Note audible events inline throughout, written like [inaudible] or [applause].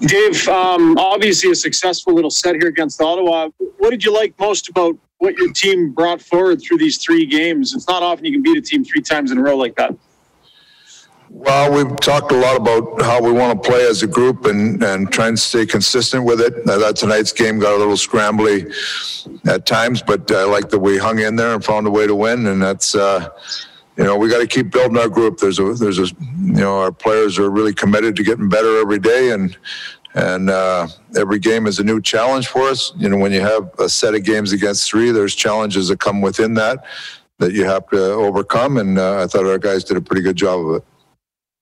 Dave, um, obviously a successful little set here against Ottawa. What did you like most about what your team brought forward through these three games? It's not often you can beat a team three times in a row like that. Well, we've talked a lot about how we want to play as a group and, and try and stay consistent with it. I thought tonight's game got a little scrambly at times, but I like that we hung in there and found a way to win. And that's, uh, you know, we got to keep building our group. There's a, there's a, you know, our players are really committed to getting better every day, and and uh, every game is a new challenge for us. You know, when you have a set of games against three, there's challenges that come within that that you have to overcome. And uh, I thought our guys did a pretty good job of it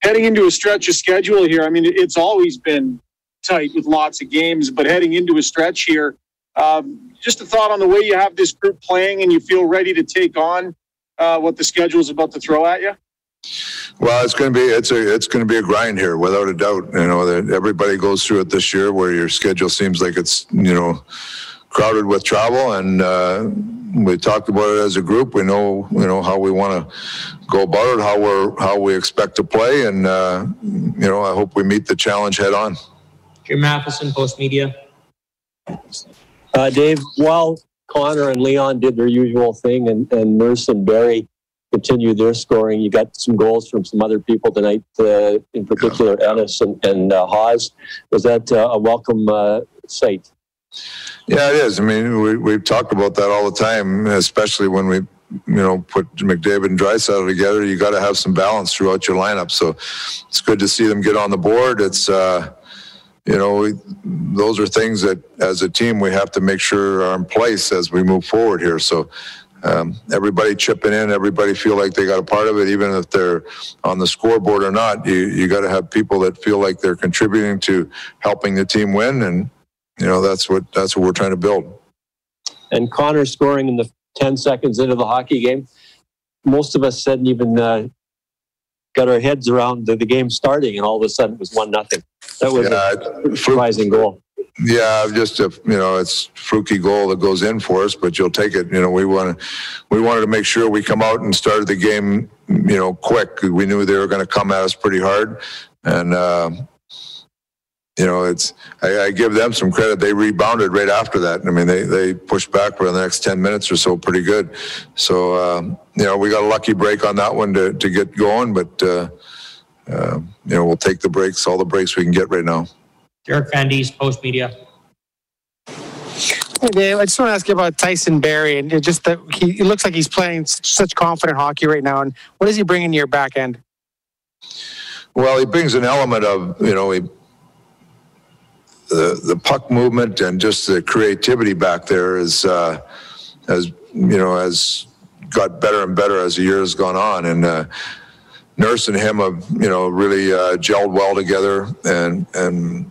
heading into a stretch of schedule here, I mean, it's always been tight with lots of games, but heading into a stretch here, um, just a thought on the way you have this group playing and you feel ready to take on uh, what the schedule is about to throw at you? Well, it's going to be it's a it's going to be a grind here, without a doubt. You know that everybody goes through it this year, where your schedule seems like it's you know crowded with travel, and uh, we talked about it as a group. We know you know how we want to go about it, how we're how we expect to play, and uh, you know I hope we meet the challenge head on. Jim Matheson, Post Media. Uh, Dave, while Connor and Leon did their usual thing, and, and Nurse and Barrie continued their scoring, you got some goals from some other people tonight, uh, in particular yeah. Ennis and, and uh, Haas. Was that uh, a welcome uh, sight? Yeah, it is. I mean, we, we've talked about that all the time, especially when we, you know, put McDavid and Draisaitl together. You got to have some balance throughout your lineup. So it's good to see them get on the board. It's, uh, you know, those are things that as a team we have to make sure are in place as we move forward here. So um, everybody chipping in, everybody feel like they got a part of it, even if they're on the scoreboard or not. You you got to have people that feel like they're contributing to helping the team win, and you know that's what that's what we're trying to build. And Connor scoring in the 10 seconds into the hockey game, most of us hadn't even uh, got our heads around the, the, game starting, and all of a sudden it was one nothing. That was yeah, a surprising goal. Yeah, just a you know, it's fluky goal that goes in for us, but you'll take it. You know, we want to, we wanted to make sure we come out and started the game, you know, quick. We knew they were going to come at us pretty hard, and uh, you know, it's I, I, give them some credit. They rebounded right after that. I mean, they they pushed back for the next ten minutes or so, pretty good. So um, you know, we got a lucky break on that one to to get going, but uh, uh, you know, we'll take the breaks, all the breaks we can get right now. Derek Van Diest, Post Media. Hey Dave, I just want to ask you about Tyson Barrie and just that he, he looks like he's playing such confident hockey right now. And what does he bring into your back end? Well, he brings an element of you know he the the puck movement and just the creativity back there is uh, as you know has got better and better as the year has gone on and. Uh, Nurse and him have, you know, really uh, gelled well together, and and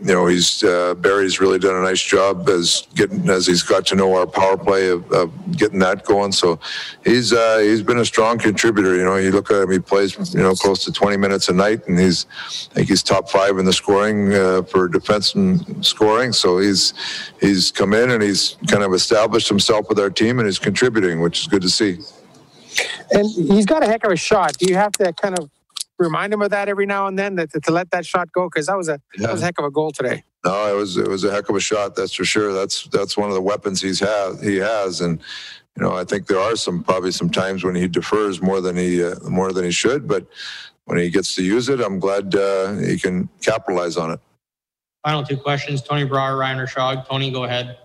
you know, he's uh, Barrie's really done a nice job as getting as he's got to know our power play of, of getting that going. So he's uh, he's been a strong contributor. You know, you look at him; he plays you know close to 20 minutes a night, and he's I think he's top five in the scoring uh, for defense and scoring. So he's he's come in and he's kind of established himself with our team, and he's contributing, which is good to see. And he's got a heck of a shot. Do you have to kind of remind him of that every now and then that, to let that shot go because that was a yeah. that was a heck of a goal today. No, it was it was a heck of a shot. That's for sure. That's that's one of the weapons he's had he has, and you know I think there are some probably some times when he defers more than he uh, more than he should, but when he gets to use it, I'm glad uh, he can capitalize on it. Final two questions: Tony Brouwer, Ryan Rishaug. Tony, go ahead.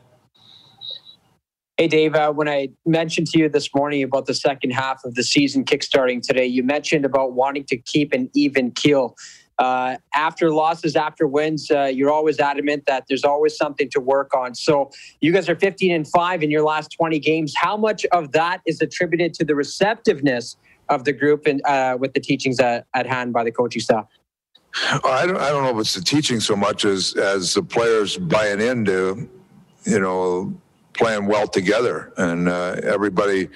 Hey, Dave, uh, when I mentioned to you this morning about the second half of the season kickstarting today, you mentioned about wanting to keep an even keel. Uh, after losses, after wins, uh, you're always adamant that there's always something to work on. So you guys are 15 and 5 in your last 20 games. How much of that is attributed to the receptiveness of the group and uh, with the teachings at, at hand by the coaching staff? I don't, I don't know if it's the teaching so much as, as the players buying into, you know, playing well together and uh, everybody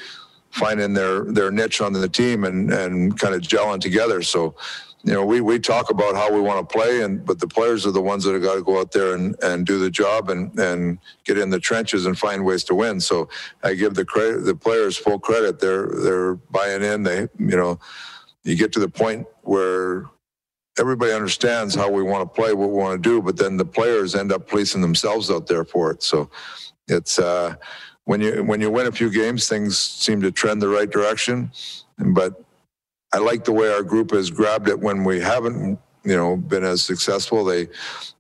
finding their their niche on the team and and kind of gelling together. So, you know, we we talk about how we want to play, and but the players are the ones that have got to go out there and and do the job and and get in the trenches and find ways to win. So, I give the credit the players full credit. They're they're buying in. They you know, you get to the point where everybody understands how we want to play, what we want to do, but then the players end up policing themselves out there for it. So it's uh, when you when you win a few games, things seem to trend the right direction. But I like the way our group has grabbed it when we haven't, you know, been as successful. They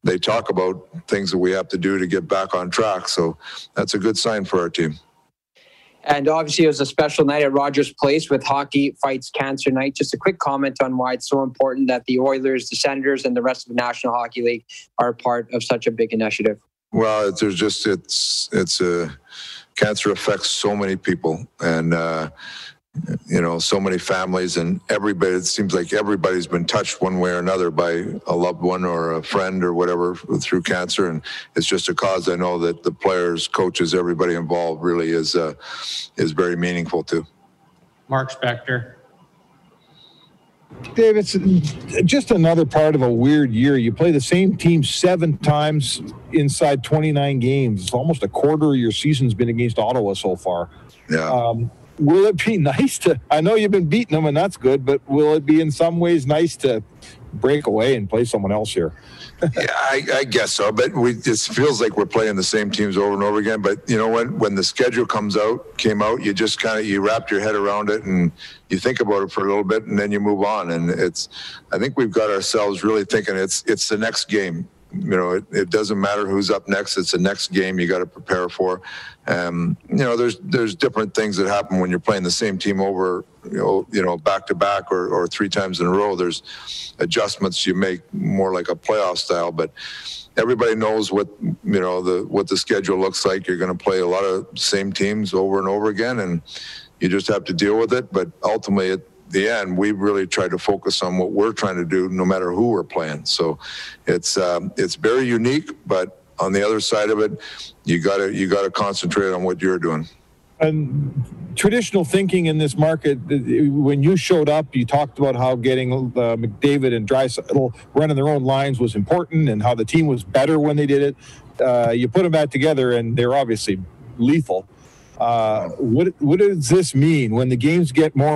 they talk about things that we have to do to get back on track. So that's a good sign for our team. And obviously, it was a special night at Rogers Place with Hockey Fights Cancer Night. Just a quick comment on why it's so important that the Oilers, the Senators, and the rest of the National Hockey League are part of such a big initiative. Well, there's just it's it's a cancer affects so many people, and uh, you know so many families, and everybody. It seems like everybody's been touched one way or another by a loved one or a friend or whatever through cancer, and it's just a cause. I know that the players, coaches, everybody involved really is uh, is very meaningful to. Mark Spector. Dave, it's just another part of a weird year. You play the same team seven times inside 29 games. It's almost a quarter of your season's been against Ottawa so far. Yeah. Um, will it be [laughs] nice to? I know you've been beating them, and that's good. But will it be in some ways nice to break away and play someone else here? [laughs] Yeah, I, I guess so. But we it feels like we're playing the same teams over and over again. But you know, when when the schedule comes out, came out, you just kind of you wrap your head around it and you think about it for a little bit, and then you move on. And it's, I think we've got ourselves really thinking it's it's the next game. You know, it, it doesn't matter who's up next. It's the next game you got to prepare for. Um, you know, there's there's different things that happen when you're playing the same team over, you know, you know, back to back or, or three times in a row. There's adjustments you make more like a playoff style, but everybody knows what you know the what the schedule looks like. You're going to play a lot of same teams over and over again, and you just have to deal with it. But ultimately, at the end, we really try to focus on what we're trying to do, no matter who we're playing. So it's um, it's very unique, but on the other side of it, you got to you got to concentrate on what you're doing. And traditional thinking in this market, uh, when you showed up, you talked about how getting uh, McDavid and Draisaitl running their own lines was important, and how the team was better when they did it. Uh, you put them back together, and they're obviously lethal. Uh, what what does this mean when the games get more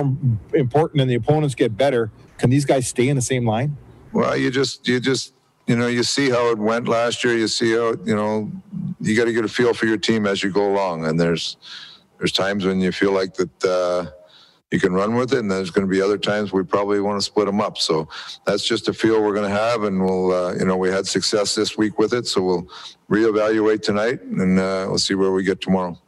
important and the opponents get better? Can these guys stay in the same line? Well, you just you just you know you see how it went last year. You see how you know you got to get a feel for your team as you go along, and there's there's times when you feel like that. Uh, you can run with it, and there's going to be other times we probably want to split them up. So that's just a feel we're going to have, and we'll, uh, you know, we had success this week with it, so we'll reevaluate tonight, and uh, we'll see where we get tomorrow.